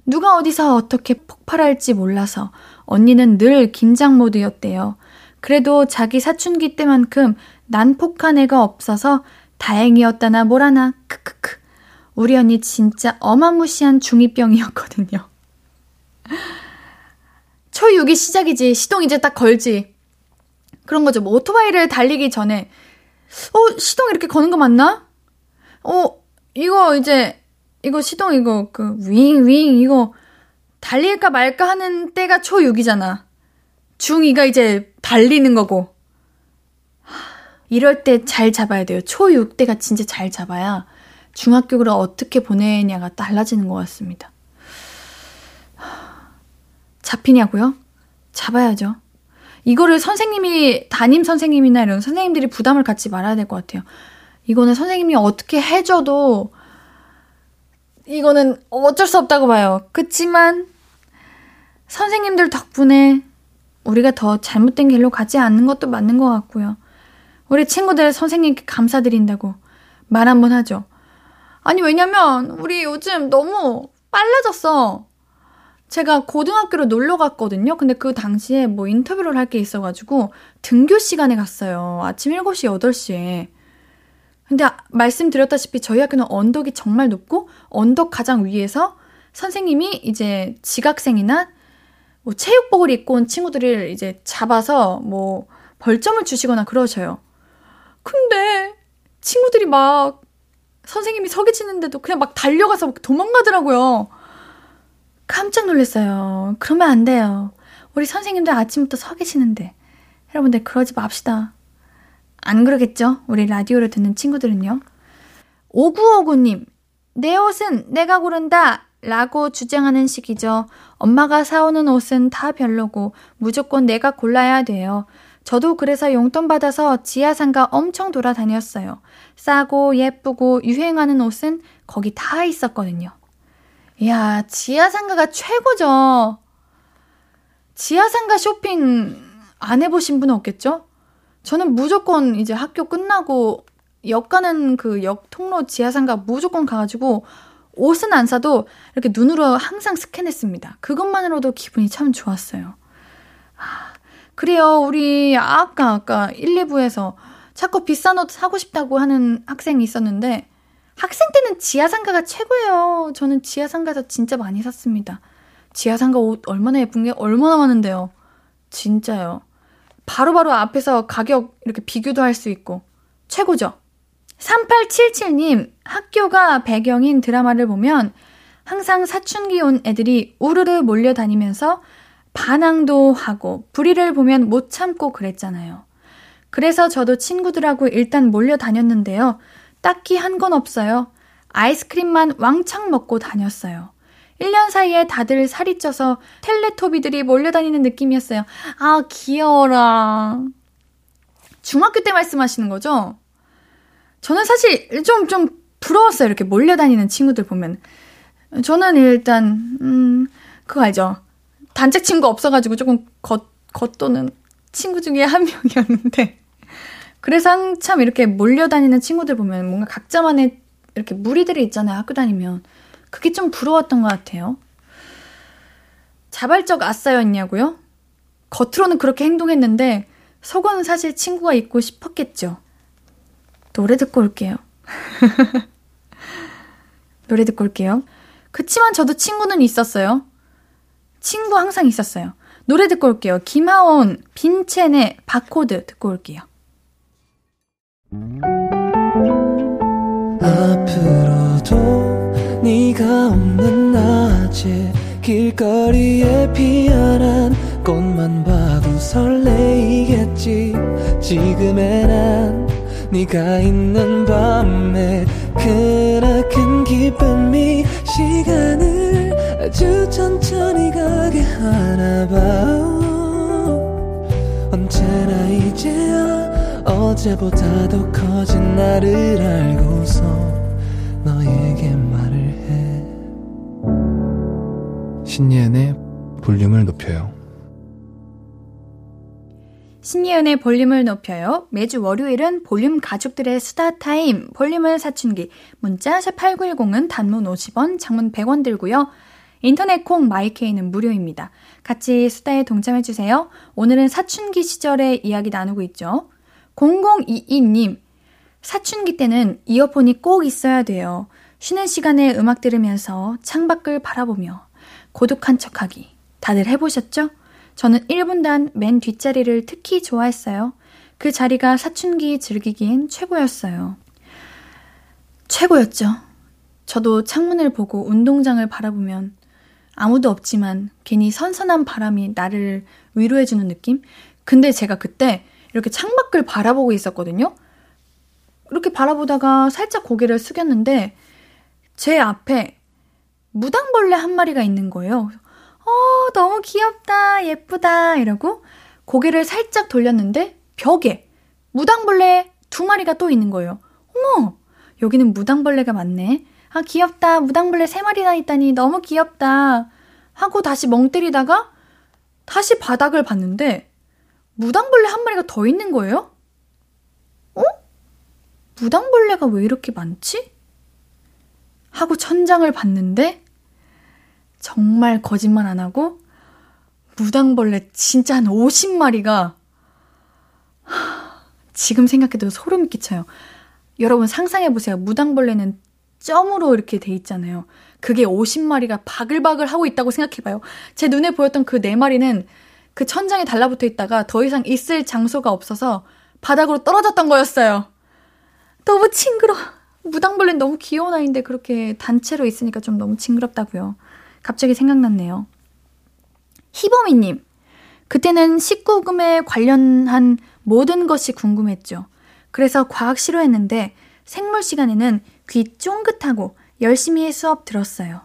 누가 어디서 어떻게 폭발할지 몰라서 언니는 늘 긴장 모드였대요. 그래도 자기 사춘기 때만큼 난폭한 애가 없어서 다행이었다나 뭐라나 크크크. 우리 언니 진짜 어마무시한 중2병이었거든요. 초6이 시작이지. 시동 이제 딱 걸지. 그런 거죠. 뭐 오토바이를 달리기 전에 어, 시동 이렇게 거는 거 맞나? 어, 이거 이제 이거 시동 이거 그 윙 윙 이거 달릴까 말까 하는 때가 초6이잖아. 중2가 이제 달리는 거고. 이럴 때 잘 잡아야 돼요. 초6 때가 진짜 잘 잡아야 중학교를 어떻게 보내냐가 달라지는 것 같습니다. 잡히냐고요? 잡아야죠. 이거를 선생님이, 담임 선생님이나 이런 선생님들이 부담을 갖지 말아야 될 것 같아요. 이거는 선생님이 어떻게 해줘도 이거는 어쩔 수 없다고 봐요. 그치만 선생님들 덕분에 우리가 더 잘못된 길로 가지 않는 것도 맞는 것 같고요. 우리 친구들 선생님께 감사드린다고 말 한번 하죠. 아니, 왜냐면, 우리 요즘 너무 빨라졌어. 제가 고등학교로 놀러 갔거든요. 근데 그 당시에 뭐 인터뷰를 할 게 있어가지고 등교 시간에 갔어요. 아침 7시, 8시에. 근데 아, 말씀드렸다시피 저희 학교는 언덕이 정말 높고 언덕 가장 위에서 선생님이 이제 지각생이나 뭐 체육복을 입고 온 친구들을 이제 잡아서 뭐 벌점을 주시거나 그러셔요. 근데 친구들이 막 선생님이 서 계시는데도 그냥 막 달려가서 도망가더라고요. 깜짝 놀랐어요. 그러면 안 돼요. 우리 선생님들 아침부터 서 계시는데. 여러분들 그러지 맙시다. 안 그러겠죠? 우리 라디오를 듣는 친구들은요. 5959님, 내 옷은 내가 고른다! 라고 주장하는 시기죠. 엄마가 사오는 옷은 다 별로고 무조건 내가 골라야 돼요. 저도 그래서 용돈 받아서 지하상가 엄청 돌아다녔어요. 싸고 예쁘고 유행하는 옷은 거기 다 있었거든요. 이야, 지하상가가 최고죠. 지하상가 쇼핑 안 해보신 분은 없겠죠? 저는 무조건 이제 학교 끝나고 역 가는 그 역 통로 지하상가 무조건 가가지고 옷은 안 사도 이렇게 눈으로 항상 스캔했습니다. 그것만으로도 기분이 참 좋았어요. 아, 그래요. 우리 아까 아까 1, 2부에서 자꾸 비싼 옷 사고 싶다고 하는 학생이 있었는데 학생 때는 지하상가가 최고예요. 저는 지하상가에서 진짜 많이 샀습니다. 지하상가 옷 얼마나 예쁜 게 얼마나 많은데요. 진짜요. 바로바로 바로 앞에서 가격 이렇게 비교도 할 수 있고 최고죠. 3877님, 학교가 배경인 드라마를 보면 항상 사춘기 온 애들이 우르르 몰려다니면서 반항도 하고 불의를 보면 못 참고 그랬잖아요. 그래서 저도 친구들하고 일단 몰려 다녔는데요. 딱히 한 건 없어요. 아이스크림만 왕창 먹고 다녔어요. 1년 사이에 다들 살이 쪄서 텔레토비들이 몰려다니는 느낌이었어요. 아, 귀여워라. 중학교 때 말씀하시는 거죠? 저는 사실 좀, 좀 부러웠어요. 이렇게 몰려다니는 친구들 보면. 저는 일단, 음, 그거 알죠? 단짝 친구 없어가지고 조금 겉, 겉도는 친구 중에 한 명이었는데. 그래서 한참 이렇게 몰려다니는 친구들 보면 뭔가 각자만의 이렇게 무리들이 있잖아요. 학교 다니면. 그게 좀 부러웠던 것 같아요. 자발적 아싸였냐고요? 겉으로는 그렇게 행동했는데 속은 사실 친구가 있고 싶었겠죠. 노래 듣고 올게요. 노래 듣고 올게요. 그치만 저도 친구는 있었어요. 친구 항상 있었어요. 노래 듣고 올게요. 김하온, 빈첸의 바코드 듣고 올게요. 앞으로도 네가 없는 낮에 길거리에 피어난 꽃만 봐도 설레이겠지 지금의 난 네가 있는 밤에 그나큰 기쁨이 시간을 아주 천천히 가게 하나 봐 언제나 이제야 어제보다 더 커진 나를 알고서 너에게 말을 해 신예은의 볼륨을 높여요. 신예은의 볼륨을 높여요. 매주 월요일은 볼륨 가족들의 수다 타임, 볼륨을 사춘기. 문자 샵 8910은 단문 50원, 장문 100원 들고요. 인터넷 콩 마이케이는 무료입니다. 같이 수다에 동참해주세요. 오늘은 사춘기 시절의 이야기 나누고 있죠. 0022님, 사춘기 때는 이어폰이 꼭 있어야 돼요. 쉬는 시간에 음악 들으면서 창밖을 바라보며 고독한 척하기. 다들 해보셨죠? 저는 1분단 맨 뒷자리를 특히 좋아했어요. 그 자리가 사춘기 즐기기엔 최고였어요. 최고였죠. 저도 창문을 보고 운동장을 바라보면 아무도 없지만 괜히 선선한 바람이 나를 위로해주는 느낌? 근데 제가 그때 이렇게 창밖을 바라보고 있었거든요? 이렇게 바라보다가 살짝 고개를 숙였는데 제 앞에 무당벌레 한 마리가 있는 거예요. 어, 너무 귀엽다, 예쁘다, 이러고 고개를 살짝 돌렸는데 벽에 무당벌레 두 마리가 또 있는 거예요. 어머, 여기는 무당벌레가 많네. 아, 귀엽다. 무당벌레 세 마리나 있다니 너무 귀엽다. 하고 다시 멍 때리다가 다시 바닥을 봤는데 무당벌레 한 마리가 더 있는 거예요? 어? 무당벌레가 왜 이렇게 많지? 하고 천장을 봤는데 정말 거짓말 안 하고 무당벌레 진짜 한 50마리가 지금 생각해도 소름이 끼쳐요. 여러분 상상해 보세요. 무당벌레는 점으로 이렇게 돼 있잖아요. 그게 50마리가 바글바글 하고 있다고 생각해 봐요. 제 눈에 보였던 그 4마리는 그 천장에 달라붙어 있다가 더 이상 있을 장소가 없어서 바닥으로 떨어졌던 거였어요. 너무 징그러. 무당벌레는 너무 귀여운 아이인데 그렇게 단체로 있으니까 좀 너무 징그럽다고요. 갑자기 생각났네요. 희범이님, 그때는 19금에 관련한 모든 것이 궁금했죠. 그래서 과학 싫어했는데 생물 시간에는 귀 쫑긋하고 열심히 수업 들었어요.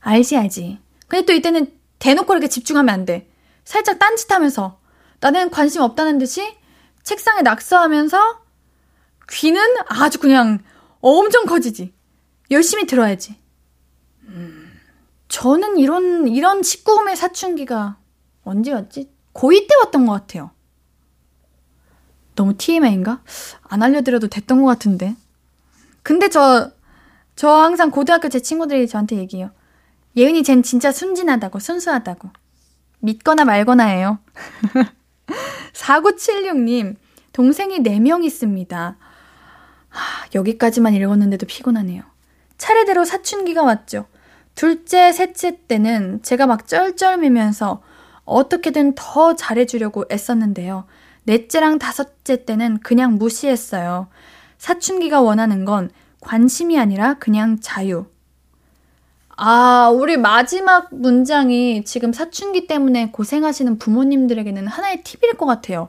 알지, 알지. 근데 또 이때는 대놓고 이렇게 집중하면 안 돼. 살짝 딴짓하면서 나는 관심 없다는 듯이 책상에 낙서하면서 귀는 아주 그냥 엄청 커지지. 열심히 들어야지. 음. 저는 이런, 이런 19금의 사춘기가 언제였지? 고2 때 왔던 것 같아요. 너무 TMI인가? 안 알려드려도 됐던 것 같은데. 근데 저, 저 항상 고등학교 제 친구들이 저한테 얘기해요. 예은이 쟨 진짜 순진하다고, 순수하다고. 믿거나 말거나예요. 4976님, 동생이 4명 있습니다. 하, 여기까지만 읽었는데도 피곤하네요. 차례대로 사춘기가 왔죠. 둘째, 셋째 때는 제가 막 쩔쩔매면서 어떻게든 더 잘해주려고 애썼는데요. 넷째랑 다섯째 때는 그냥 무시했어요. 사춘기가 원하는 건 관심이 아니라 그냥 자유. 아, 우리 마지막 문장이 지금 사춘기 때문에 고생하시는 부모님들에게는 하나의 팁일 것 같아요.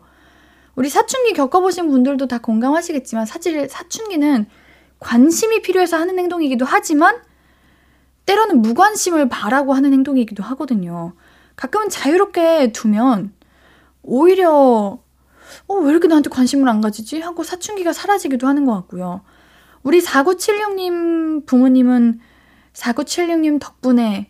우리 사춘기 겪어보신 분들도 다 공감하시겠지만 사실 사춘기는 관심이 필요해서 하는 행동이기도 하지만 때로는 무관심을 바라고 하는 행동이기도 하거든요. 가끔은 자유롭게 두면 오히려 어, 왜 이렇게 나한테 관심을 안 가지지? 하고 사춘기가 사라지기도 하는 것 같고요. 우리 4976님 부모님은 4976님 덕분에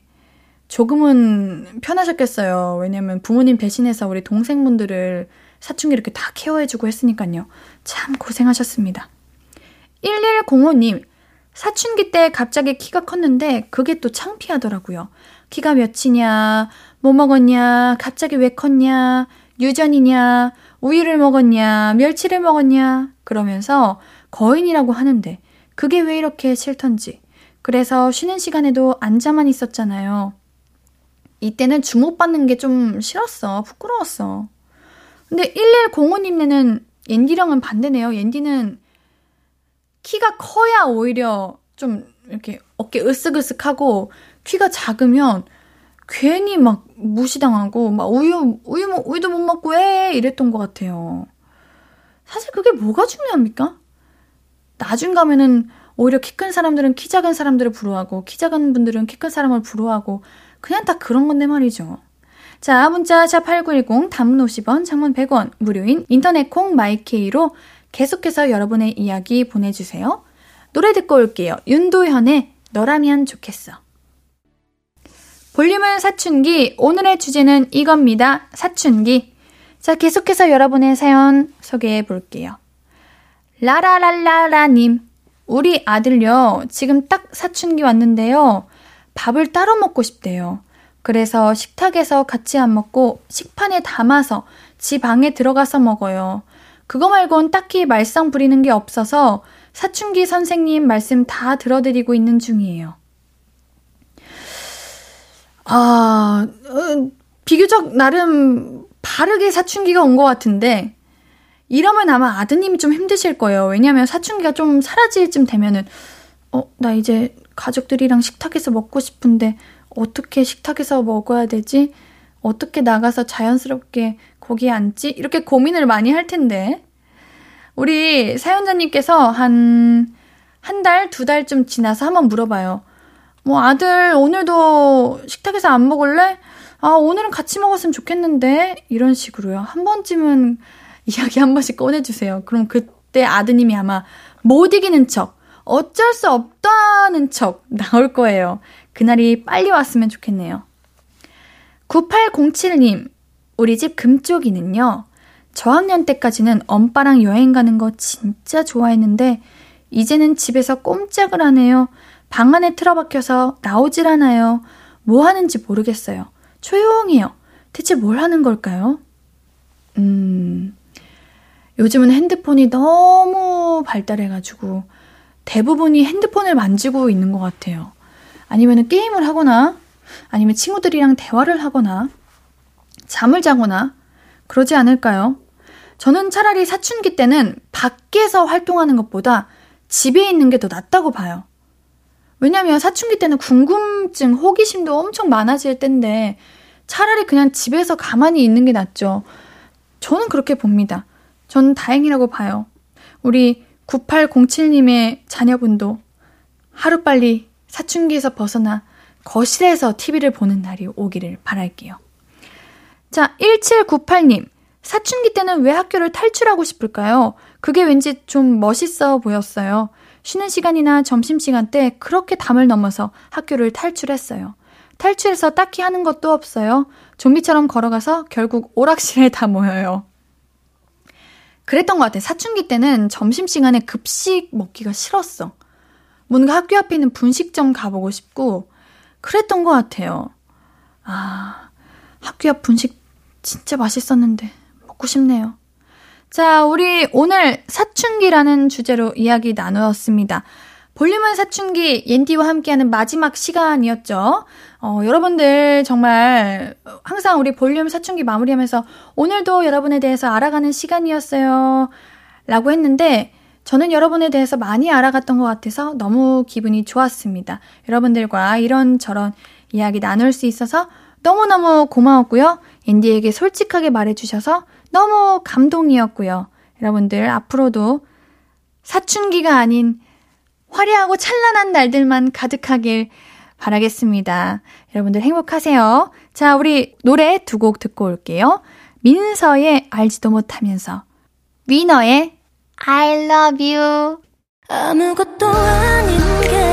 조금은 편하셨겠어요. 왜냐면 부모님 대신해서 우리 동생분들을 사춘기 이렇게 다 케어해주고 했으니까요. 참 고생하셨습니다. 1105님, 사춘기 때 갑자기 키가 컸는데 그게 또 창피하더라고요. 키가 몇이냐, 뭐 먹었냐? 갑자기 왜 컸냐? 유전이냐? 우유를 먹었냐? 멸치를 먹었냐? 그러면서 거인이라고 하는데 그게 왜 이렇게 싫던지. 그래서 쉬는 시간에도 앉아만 있었잖아요. 이때는 주목받는 게 좀 싫었어. 부끄러웠어. 근데 1105님네는 옌디랑은 반대네요. 옌디는 키가 커야 오히려 좀 이렇게 어깨 으쓱으쓱하고 키가 작으면 괜히 막 무시당하고 막 우유 우유 우유도 못 먹고 왜 이랬던 것 같아요. 사실 그게 뭐가 중요합니까? 나중 가면은 오히려 키 큰 사람들은 키 작은 사람들을 부러워하고 키 작은 분들은 키 큰 사람을 부러워하고 그냥 다 그런 건데 말이죠. 자, 문자 샵8910 단문 50원, 장문 100원, 무료인 인터넷 콩 마이케이로 계속해서 여러분의 이야기 보내 주세요. 노래 듣고 올게요. 윤도현의 너라면 좋겠어. 볼륨은 사춘기, 오늘의 주제는 이겁니다. 사춘기. 자, 계속해서 여러분의 사연 소개해 볼게요. 라라랄라라님, 우리 아들요, 지금 딱 사춘기 왔는데요. 밥을 따로 먹고 싶대요. 그래서 식탁에서 같이 안 먹고 식판에 담아서 지 방에 들어가서 먹어요. 그거 말곤 딱히 말썽 부리는 게 없어서 사춘기 선생님 말씀 다 들어드리고 있는 중이에요. 아, 어, 비교적 나름 바르게 사춘기가 온 것 같은데, 이러면 아마 아드님이 좀 힘드실 거예요. 왜냐면 사춘기가 좀 사라질 쯤 되면은, 어, 나 이제 가족들이랑 식탁에서 먹고 싶은데, 어떻게 식탁에서 먹어야 되지? 어떻게 나가서 자연스럽게 거기에 앉지? 이렇게 고민을 많이 할 텐데. 우리 사연자님께서 한, 한 달, 두 달쯤 지나서 한번 물어봐요. 뭐, 아들, 오늘도 식탁에서 안 먹을래? 아, 오늘은 같이 먹었으면 좋겠는데? 이런 식으로요. 한 번쯤은 이야기 한 번씩 꺼내주세요. 그럼 그때 아드님이 아마 못 이기는 척, 어쩔 수 없다는 척 나올 거예요. 그날이 빨리 왔으면 좋겠네요. 9807님, 우리 집 금쪽이는요, 저학년 때까지는 엄빠랑 여행 가는 거 진짜 좋아했는데, 이제는 집에서 꼼짝을 하네요. 방 안에 틀어박혀서 나오질 않아요. 뭐 하는지 모르겠어요. 조용해요. 대체 뭘 하는 걸까요? 음, 요즘은 핸드폰이 너무 발달해가지고 대부분이 핸드폰을 만지고 있는 것 같아요. 아니면 게임을 하거나, 아니면 친구들이랑 대화를 하거나, 잠을 자거나, 그러지 않을까요? 저는 차라리 사춘기 때는 밖에서 활동하는 것보다 집에 있는 게 더 낫다고 봐요. 왜냐면 사춘기 때는 궁금증, 호기심도 엄청 많아질 텐데 차라리 그냥 집에서 가만히 있는 게 낫죠. 저는 그렇게 봅니다. 저는 다행이라고 봐요. 우리 9807님의 자녀분도 하루빨리 사춘기에서 벗어나 거실에서 TV를 보는 날이 오기를 바랄게요. 자, 1798님. 사춘기 때는 왜 학교를 탈출하고 싶을까요? 그게 왠지 좀 멋있어 보였어요. 쉬는 시간이나 점심시간 때 그렇게 담을 넘어서 학교를 탈출했어요. 탈출해서 딱히 하는 것도 없어요. 좀비처럼 걸어가서 결국 오락실에 다 모여요. 그랬던 것 같아. 사춘기 때는 점심시간에 급식 먹기가 싫었어. 뭔가 학교 앞에 있는 분식점 가보고 싶고, 그랬던 것 같아요. 아, 학교 앞 분식 진짜 맛있었는데, 먹고 싶네요. 자, 우리 오늘 사춘기라는 주제로 이야기 나누었습니다. 볼륨은 사춘기 옌디와 함께하는 마지막 시간이었죠. 어, 여러분들 정말 항상 우리 볼륨 사춘기 마무리하면서 오늘도 여러분에 대해서 알아가는 시간이었어요. 라고 했는데 저는 여러분에 대해서 많이 알아갔던 것 같아서 너무 기분이 좋았습니다. 여러분들과 이런저런 이야기 나눌 수 있어서 너무너무 고마웠고요. 앤디에게 솔직하게 말해주셔서 너무 감동이었고요. 여러분들 앞으로도 사춘기가 아닌 화려하고 찬란한 날들만 가득하길 바라겠습니다. 여러분들 행복하세요. 자, 우리 노래 두 곡 듣고 올게요. 민서의 알지도 못하면서 위너의 I love you. 아무것도 아닌 게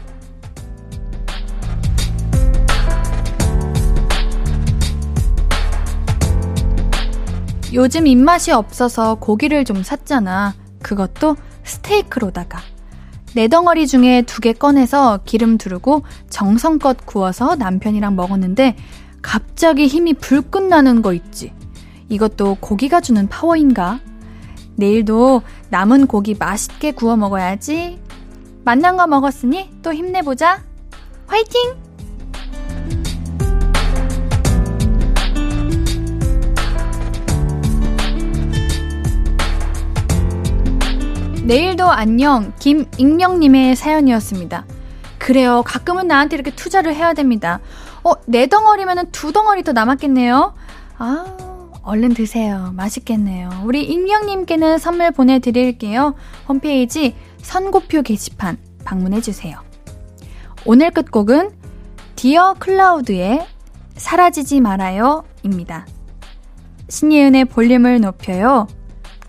요즘 입맛이 없어서 고기를 좀 샀잖아. 그것도 스테이크로다가. 내 덩어리 중에 두 개 꺼내서 기름 두르고 정성껏 구워서 남편이랑 먹었는데 갑자기 힘이 불끈 나는 거 있지. 이것도 고기가 주는 파워인가? 내일도 남은 고기 맛있게 구워 먹어야지. 만난 거 먹었으니 또 힘내보자. 화이팅! 내일도 안녕 김익명님의 사연이었습니다. 그래요. 가끔은 나한테 이렇게 투자를 해야 됩니다. 어, 네 덩어리면 두 덩어리 더 남았겠네요. 아, 얼른 드세요. 맛있겠네요. 우리 익명님께는 선물 보내드릴게요. 홈페이지 선고표 게시판 방문해주세요. 오늘 끝곡은 디어 클라우드의 사라지지 말아요 입니다. 신예은의 볼륨을 높여요.